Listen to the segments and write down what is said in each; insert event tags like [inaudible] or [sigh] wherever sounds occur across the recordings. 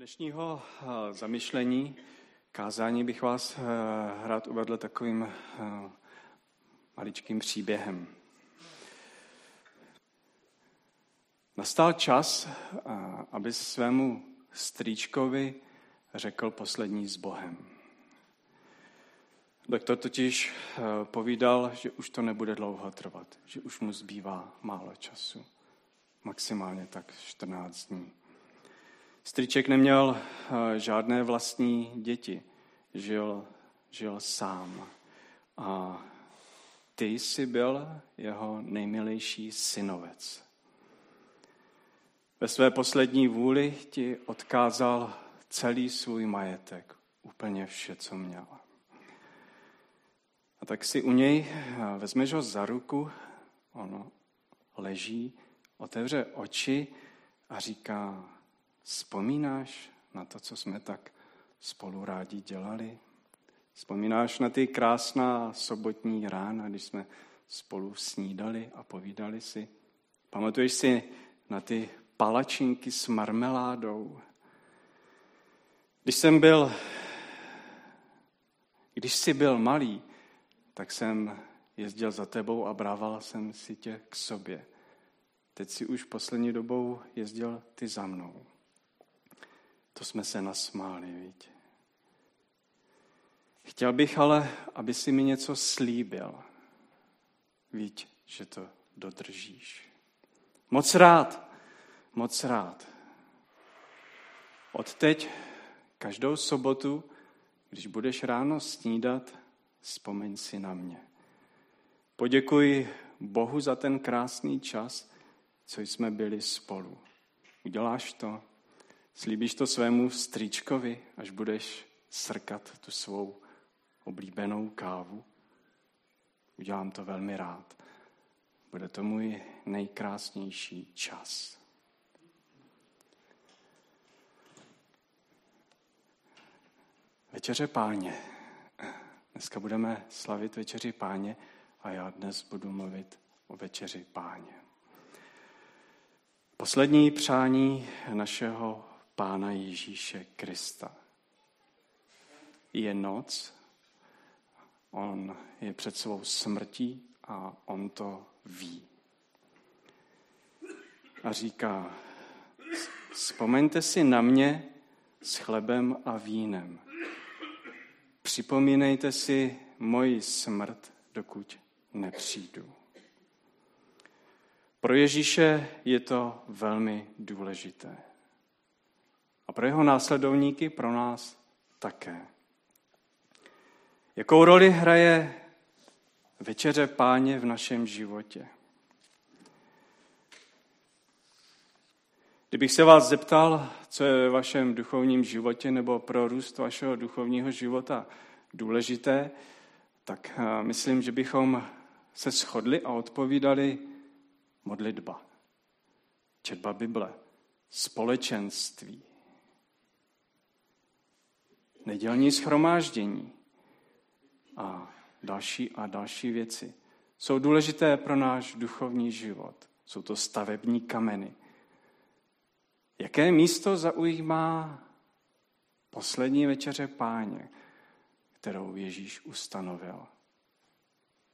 dnešního eh, zamyšlení kázání bych vás eh, rád uvedl takovým eh, maličkým příběhem. Nastal čas, aby svému strýčkovi řekl poslední s Bohem. Doktor totiž povídal, že už to nebude dlouho trvat, že už mu zbývá málo času. Maximálně tak 14 dní. Stryček neměl eh, žádné vlastní děti, žil, žil sám. A ty jsi byl jeho nejmilejší synovec. Ve své poslední vůli ti odkázal celý svůj majetek, úplně vše, co měl. A tak si u něj eh, vezmeš ho za ruku, ono leží, otevře oči a říká, Vzpomínáš na to, co jsme tak spolu rádi dělali? Vzpomínáš na ty krásná sobotní rána, když jsme spolu snídali a povídali si? Pamatuješ si na ty palačinky s marmeládou? Když jsem byl, když jsi byl malý, tak jsem jezdil za tebou a brával jsem si tě k sobě. Teď si už poslední dobou jezdil ty za mnou. To jsme se nasmáli, víte. Chtěl bych ale, aby si mi něco slíbil. Víť, že to dodržíš. Moc rád, moc rád. Od teď každou sobotu, když budeš ráno snídat, vzpomeň si na mě. Poděkuji Bohu za ten krásný čas, co jsme byli spolu. Uděláš to? Slíbíš to svému strýčkovi, až budeš srkat tu svou oblíbenou kávu? Udělám to velmi rád. Bude to můj nejkrásnější čas. Večeře páně. Dneska budeme slavit večeři páně a já dnes budu mluvit o večeři páně. Poslední přání našeho Pána Ježíše Krista. Je noc, on je před svou smrtí a on to ví. A říká, vzpomeňte si na mě s chlebem a vínem. Připomínejte si moji smrt, dokud nepřijdu. Pro Ježíše je to velmi důležité. A pro jeho následovníky, pro nás také. Jakou roli hraje večeře páně v našem životě? Kdybych se vás zeptal, co je ve vašem duchovním životě nebo pro růst vašeho duchovního života důležité, tak eh, myslím, že bychom se shodli a odpovídali modlitba, četba Bible, společenství, nedělní schromáždění a další a další věci jsou důležité pro náš duchovní život. Jsou to stavební kameny. Jaké místo zaujímá poslední večeře páně, kterou Ježíš ustanovil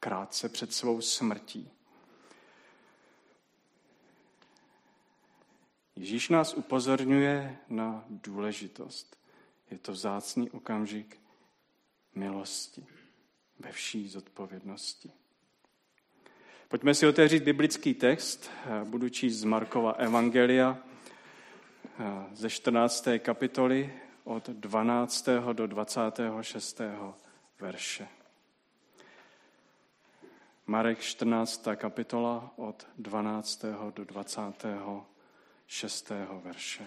krátce před svou smrtí? Ježíš nás upozorňuje na důležitost je to vzácný okamžik milosti ve vší zodpovědnosti. Pojďme si otevřít biblický text. Budu číst z Markova Evangelia ze 14. kapitoly od 12. do 26. verše. Marek 14. kapitola od 12. do 26. verše.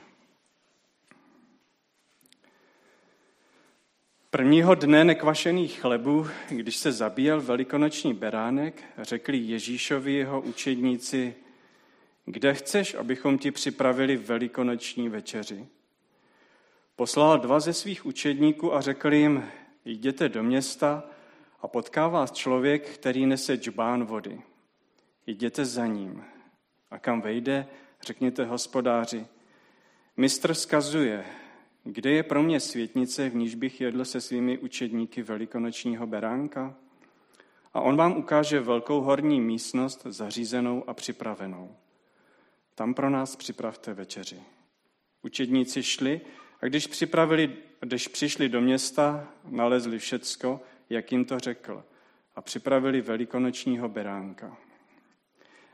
Prvního dne nekvašených chlebů, když se zabíjel velikonoční beránek, řekli Ježíšovi jeho učedníci, kde chceš, abychom ti připravili velikonoční večeři? Poslal dva ze svých učedníků a řekl jim, jděte do města a potká vás člověk, který nese džbán vody. Jděte za ním. A kam vejde, řekněte hospodáři, mistr skazuje, kde je pro mě světnice, v níž bych jedl se svými učedníky velikonočního beránka? A on vám ukáže velkou horní místnost zařízenou a připravenou. Tam pro nás připravte večeři. Učedníci šli a když, připravili, když přišli do města, nalezli všecko, jak jim to řekl, a připravili velikonočního beránka.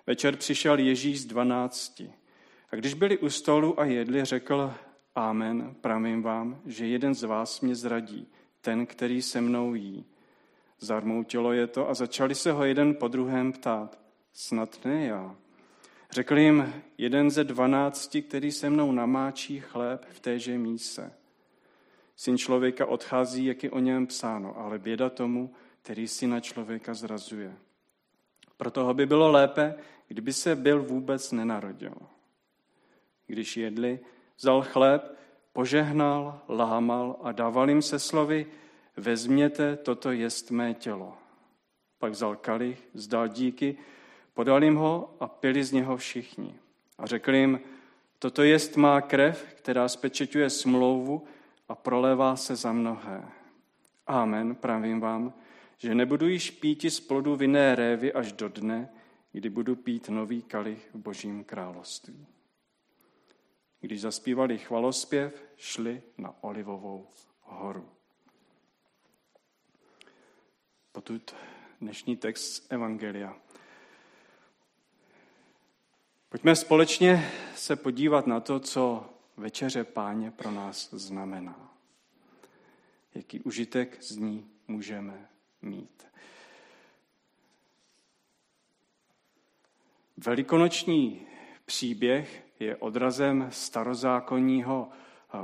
Večer přišel Ježíš z dvanácti. A když byli u stolu a jedli, řekl, Amen, pravím vám, že jeden z vás mě zradí, ten, který se mnou jí. Zarmoutilo je to a začali se ho jeden po druhém ptát. Snad ne já. Řekl jim jeden ze dvanácti, který se mnou namáčí chléb v téže míse. Syn člověka odchází, jak je o něm psáno, ale běda tomu, který si na člověka zrazuje. Proto ho by bylo lépe, kdyby se byl vůbec nenarodil. Když jedli, vzal chléb, požehnal, lámal a dával jim se slovy, vezměte, toto jest mé tělo. Pak vzal kalich, zdal díky, podal jim ho a pili z něho všichni. A řekl jim, toto jest má krev, která spečeťuje smlouvu a prolévá se za mnohé. Amen, pravím vám, že nebudu již píti z plodu vinné révy až do dne, kdy budu pít nový kalich v božím království. Když zaspívali chvalospěv, šli na Olivovou horu. Potud dnešní text z Evangelia. Pojďme společně se podívat na to, co večeře páně pro nás znamená. Jaký užitek z ní můžeme mít. Velikonoční příběh je odrazem starozákonního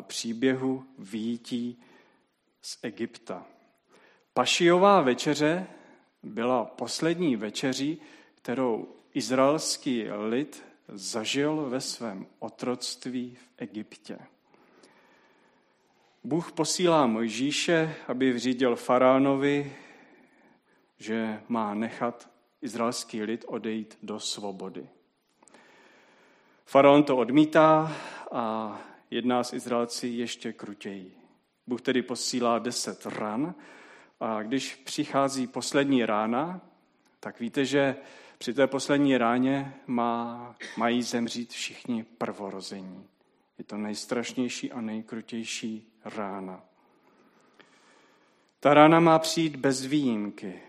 příběhu výjití z Egypta. Pašiová večeře byla poslední večeří, kterou izraelský lid zažil ve svém otroctví v Egyptě. Bůh posílá Mojžíše, aby vřídil faraonovi, že má nechat izraelský lid odejít do svobody. Faraon to odmítá a jedná s Izraelci ještě krutěji. Bůh tedy posílá deset ran a když přichází poslední rána, tak víte, že při té poslední ráně má, mají zemřít všichni prvorození. Je to nejstrašnější a nejkrutější rána. Ta rána má přijít bez výjimky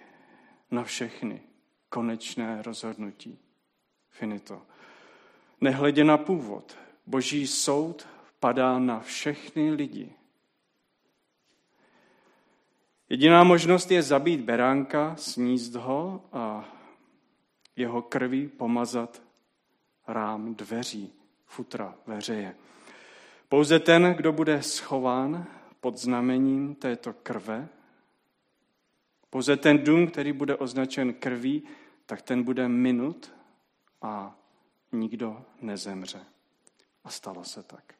na všechny. Konečné rozhodnutí. Finito. Nehledě na původ, boží soud padá na všechny lidi. Jediná možnost je zabít beránka, sníst ho a jeho krví pomazat rám dveří, futra veřeje. Pouze ten, kdo bude schován pod znamením této krve, pouze ten dům, který bude označen krví, tak ten bude minut a nikdo nezemře. A stalo se tak.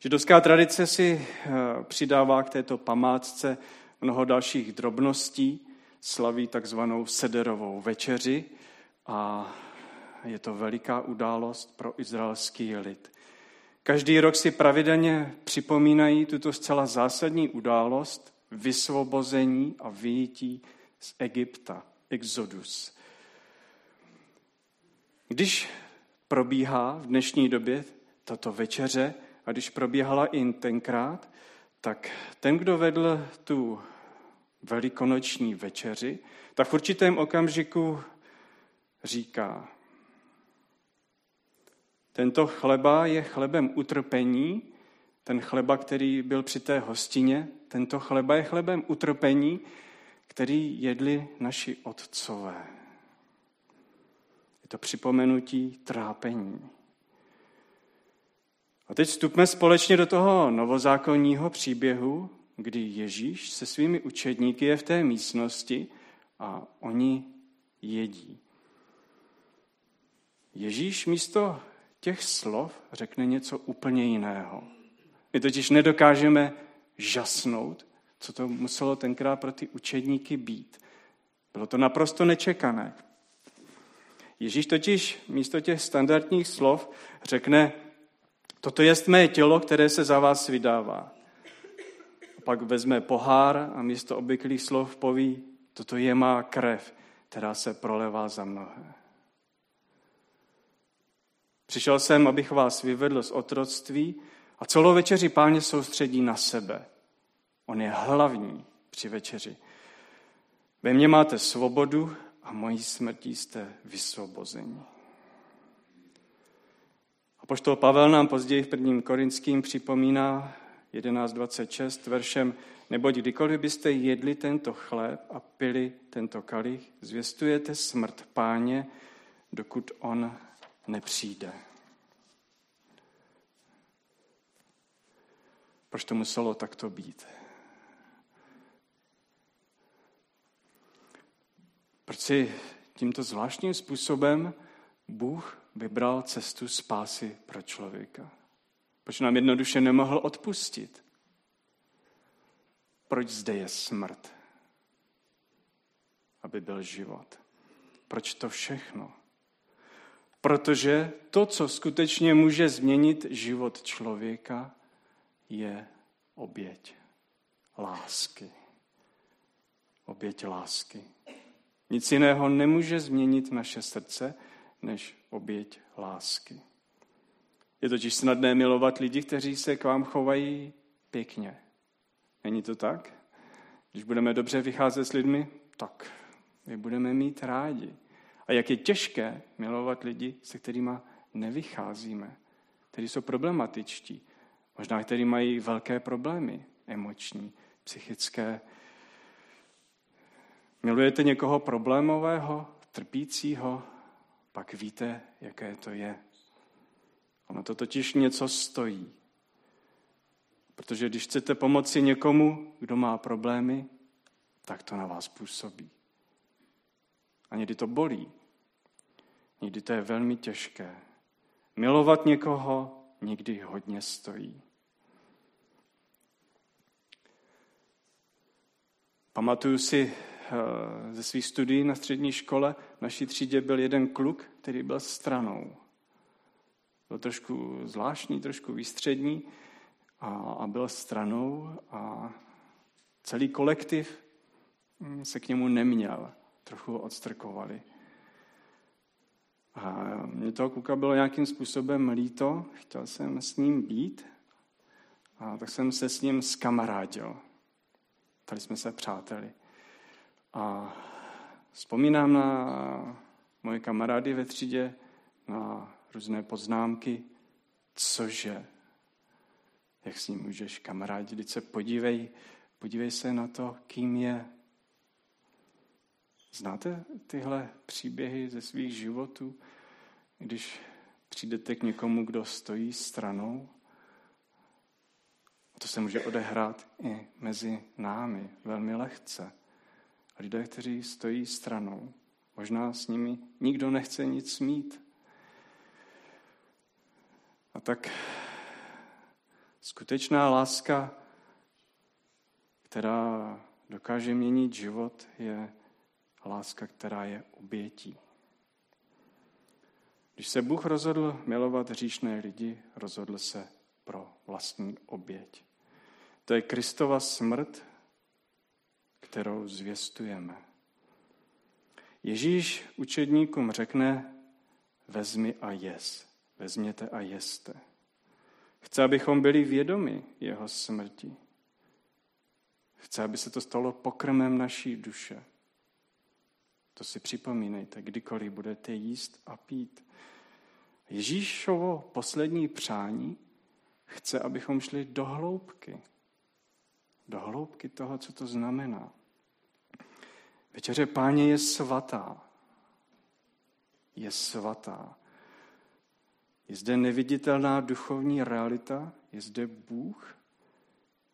Židovská tradice si eh, přidává k této památce mnoho dalších drobností, slaví takzvanou sederovou večeři a je to veliká událost pro izraelský lid. Každý rok si pravidelně připomínají tuto zcela zásadní událost vysvobození a vyjítí z Egypta, exodus. Když probíhá v dnešní době tato večeře a když probíhala i tenkrát, tak ten, kdo vedl tu velikonoční večeři, tak v určitém okamžiku říká, tento chleba je chlebem utrpení, ten chleba, který byl při té hostině, tento chleba je chlebem utrpení, který jedli naši otcové. Je to připomenutí trápení. A teď vstupme společně do toho novozákonního příběhu, kdy Ježíš se svými učedníky je v té místnosti a oni jedí. Ježíš místo těch slov řekne něco úplně jiného. My totiž nedokážeme žasnout, co to muselo tenkrát pro ty učedníky být. Bylo to naprosto nečekané. Ježíš totiž místo těch standardních slov řekne Toto je mé tělo, které se za vás vydává. A pak vezme pohár a místo obvyklých slov poví, toto je má krev, která se prolevá za mnohé. Přišel jsem, abych vás vyvedl z otroctví a celou večeři páně soustředí na sebe. On je hlavní při večeři. Ve mně máte svobodu a mojí smrtí jste vysvobození. A poštol Pavel nám později v prvním korinským připomíná 11.26 veršem Neboť kdykoliv byste jedli tento chléb a pili tento kalich, zvěstujete smrt páně, dokud on nepřijde. Proč to muselo takto být? Proč si tímto zvláštním způsobem Bůh vybral cestu spásy pro člověka? Proč nám jednoduše nemohl odpustit? Proč zde je smrt? Aby byl život. Proč to všechno? Protože to, co skutečně může změnit život člověka, je oběť lásky. Oběť lásky. Nic jiného nemůže změnit naše srdce, než oběť lásky. Je totiž snadné milovat lidi, kteří se k vám chovají pěkně. Není to tak? Když budeme dobře vycházet s lidmi, tak je budeme mít rádi. A jak je těžké milovat lidi, se kterými nevycházíme, kteří jsou problematičtí, možná kteří mají velké problémy, emoční, psychické. Milujete někoho problémového, trpícího, pak víte, jaké to je. Ono to totiž něco stojí. Protože když chcete pomoci někomu, kdo má problémy, tak to na vás působí. A někdy to bolí. Někdy to je velmi těžké. Milovat někoho někdy hodně stojí. Pamatuju si ze svých studií na střední škole, v naší třídě byl jeden kluk, který byl stranou. Byl trošku zvláštní, trošku výstřední a, a byl stranou a celý kolektiv hm, se k němu neměl. Trochu odstrkovali. A mě toho kluka bylo nějakým způsobem líto, chtěl jsem s ním být, a tak jsem se s ním skamarádil. Tady jsme se přáteli. A vzpomínám na moje kamarády ve třídě, na různé poznámky, cože, jak s ním můžeš kamarádi, teď se podívej, podívej se na to, kým je. Znáte tyhle příběhy ze svých životů, když přijdete k někomu, kdo stojí stranou to se může odehrát i mezi námi velmi lehce. Lidé, kteří stojí stranou, možná s nimi nikdo nechce nic mít. A tak skutečná láska, která dokáže měnit život, je láska, která je obětí. Když se Bůh rozhodl milovat hříšné lidi, rozhodl se pro vlastní oběť. To je Kristova smrt, kterou zvěstujeme. Ježíš učedníkům řekne, vezmi a jes, vezměte a jeste. Chce, abychom byli vědomi jeho smrti. Chce, aby se to stalo pokrmem naší duše. To si připomínejte, kdykoliv budete jíst a pít. Ježíšovo poslední přání chce, abychom šli do hloubky, do hloubky toho, co to znamená. Večeře páně je svatá. Je svatá. Je zde neviditelná duchovní realita, je zde Bůh,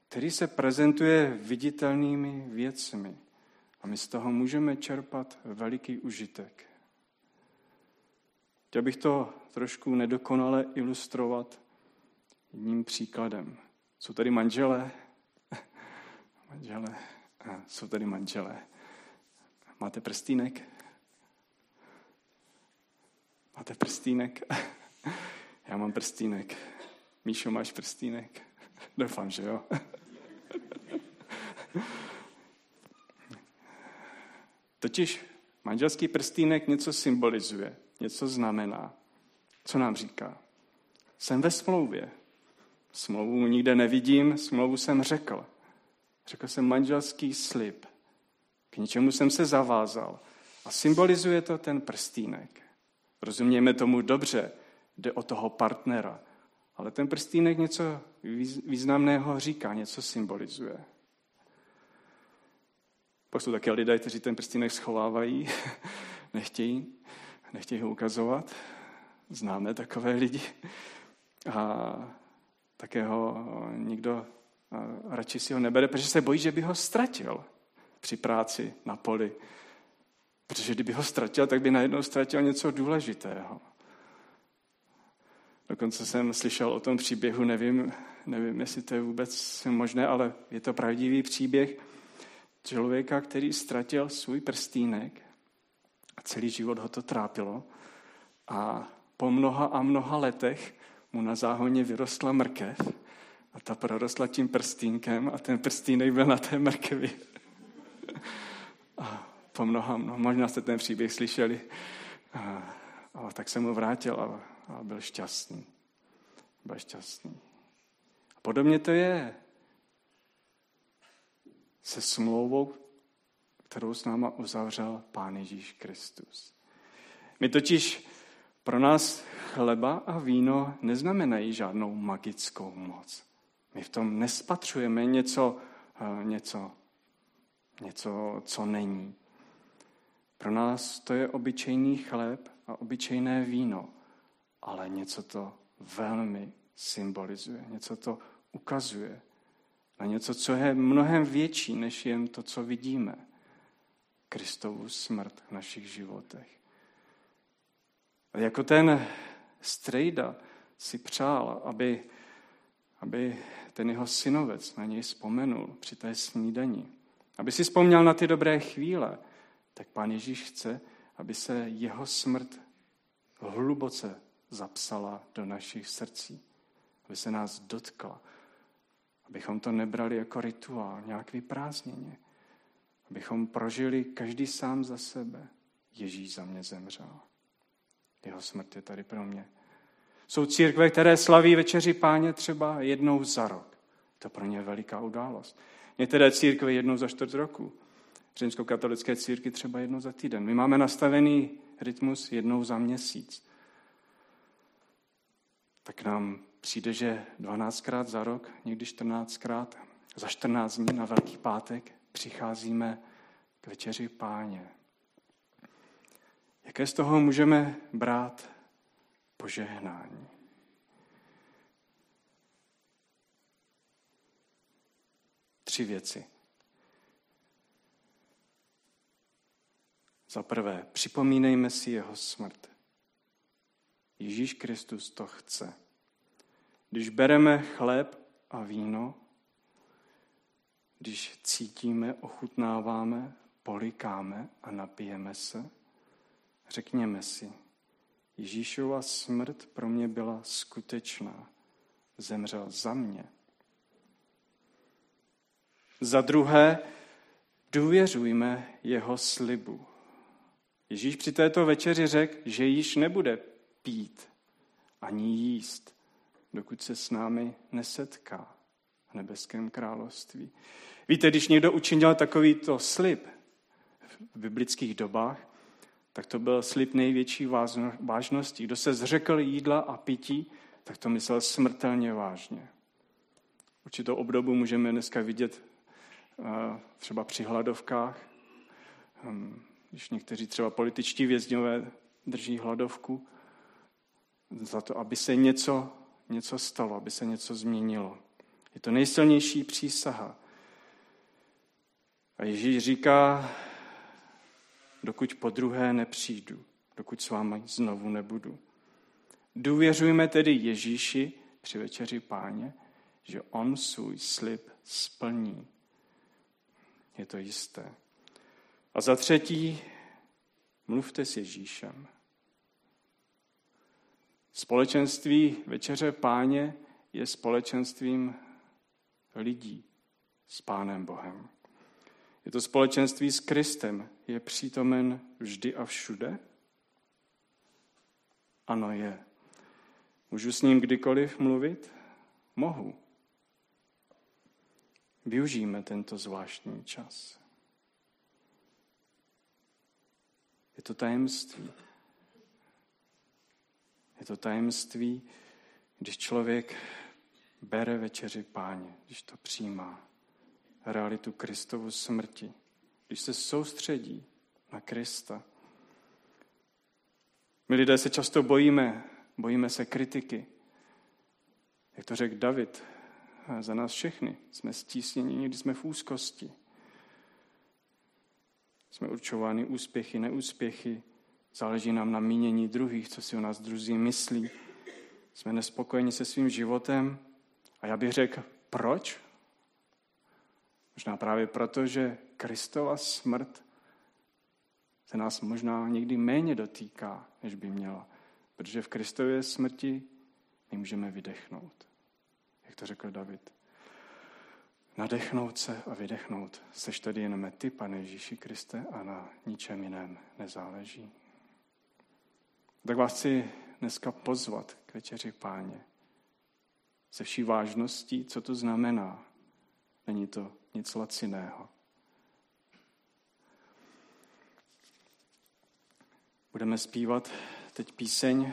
který se prezentuje viditelnými věcmi. A my z toho můžeme čerpat veliký užitek. Chtěl bych to trošku nedokonale ilustrovat jedním příkladem. Jsou tady manželé, [laughs] manželé, jsou tady manželé. Máte prstýnek? Máte prstýnek? [laughs] Já mám prstýnek. Míšo, máš prstýnek? [laughs] Doufám, že jo. [laughs] Totiž manželský prstýnek něco symbolizuje, něco znamená. Co nám říká? Jsem ve smlouvě. Smlouvu nikde nevidím, smlouvu jsem řekl. Řekl jsem manželský slib. K ničemu jsem se zavázal. A symbolizuje to ten prstýnek. Rozumějme tomu dobře, jde o toho partnera. Ale ten prstýnek něco významného říká, něco symbolizuje. Pak jsou také lidé, kteří ten prstínek schovávají, [laughs] nechtějí, nechtějí ho ukazovat. Známe takové lidi. A také ho nikdo radši si ho nebere, protože se bojí, že by ho ztratil při práci na poli. Protože kdyby ho ztratil, tak by najednou ztratil něco důležitého. Dokonce jsem slyšel o tom příběhu, nevím, nevím, jestli to je vůbec možné, ale je to pravdivý příběh člověka, který ztratil svůj prstýnek a celý život ho to trápilo. A po mnoha a mnoha letech mu na záhoně vyrostla mrkev a ta prorostla tím prstínkem a ten prstýnek byl na té mrkevi. Po mnoha, mnoha možná jste ten příběh slyšeli, a, a tak se mu vrátil a, a byl šťastný. Byl šťastný. A podobně to je se smlouvou, kterou s náma uzavřel Pán Ježíš Kristus. My totiž pro nás chleba a víno neznamenají žádnou magickou moc. My v tom nespatřujeme něco, něco, něco, co není. Pro nás to je obyčejný chléb a obyčejné víno, ale něco to velmi symbolizuje, něco to ukazuje na něco, co je mnohem větší, než jen to, co vidíme. Kristovu smrt v našich životech. A jako ten strejda si přál, aby, aby ten jeho synovec na něj vzpomenul při té snídani. Aby si vzpomněl na ty dobré chvíle, tak pán Ježíš chce, aby se jeho smrt hluboce zapsala do našich srdcí. Aby se nás dotkla. Abychom to nebrali jako rituál, nějak vyprázdněně. Abychom prožili každý sám za sebe. Ježíš za mě zemřel. Jeho smrt je tady pro mě. Jsou církve, které slaví večeři páně třeba jednou za rok. To pro ně veliká událost. Některé církve jednou za čtvrt roku. Římskokatolické círky třeba jednou za týden. My máme nastavený rytmus jednou za měsíc. Tak nám přijde, že 12krát za rok, někdy 14krát, za 14 dní na Velký pátek přicházíme k večeři páně. Jaké z toho můžeme brát požehnání? Tři věci. Za prvé, připomínejme si jeho smrt. Ježíš Kristus to chce. Když bereme chléb a víno, když cítíme, ochutnáváme, polikáme a napijeme se, řekněme si, Ježíšova smrt pro mě byla skutečná. Zemřel za mě. Za druhé, důvěřujme jeho slibu. Ježíš při této večeři řekl, že již nebude pít ani jíst, dokud se s námi nesetká v nebeském království. Víte, když někdo učinil takovýto slib v biblických dobách, tak to byl slib největší vážnosti. Kdo se zřekl jídla a pití, tak to myslel smrtelně vážně. Určitou obdobu můžeme dneska vidět eh, třeba při hladovkách, hm, když někteří třeba političtí vězňové drží hladovku, za to, aby se něco něco stalo, aby se něco změnilo. Je to nejsilnější přísaha. A Ježíš říká, dokud po druhé nepřijdu, dokud s vámi znovu nebudu. Důvěřujme tedy Ježíši při večeři páně, že on svůj slib splní. Je to jisté. A za třetí, mluvte s Ježíšem. Společenství Večeře Páně je společenstvím lidí s Pánem Bohem. Je to společenství s Kristem. Je přítomen vždy a všude? Ano, je. Můžu s ním kdykoliv mluvit? Mohu. Využijeme tento zvláštní čas. Je to tajemství. Je to tajemství, když člověk bere večeři páně, když to přijímá, realitu Kristovu smrti, když se soustředí na Krista. My lidé se často bojíme, bojíme se kritiky. Jak to řekl David, za nás všechny jsme stísněni, někdy jsme v úzkosti. Jsme určovány úspěchy, neúspěchy, záleží nám na mínění druhých, co si o nás druzí myslí. Jsme nespokojeni se svým životem a já bych řekl, proč? Možná právě proto, že Kristova smrt se nás možná někdy méně dotýká, než by měla. Protože v Kristově smrti my můžeme vydechnout. Jak to řekl David. Nadechnout se a vydechnout. Seš tedy jen ty, pane Ježíši Kriste, a na ničem jiném nezáleží. Tak vás chci dneska pozvat k večeři páně. Se vší vážností, co to znamená. Není to nic laciného. Budeme zpívat teď píseň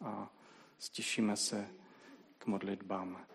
a stišíme se k modlitbám.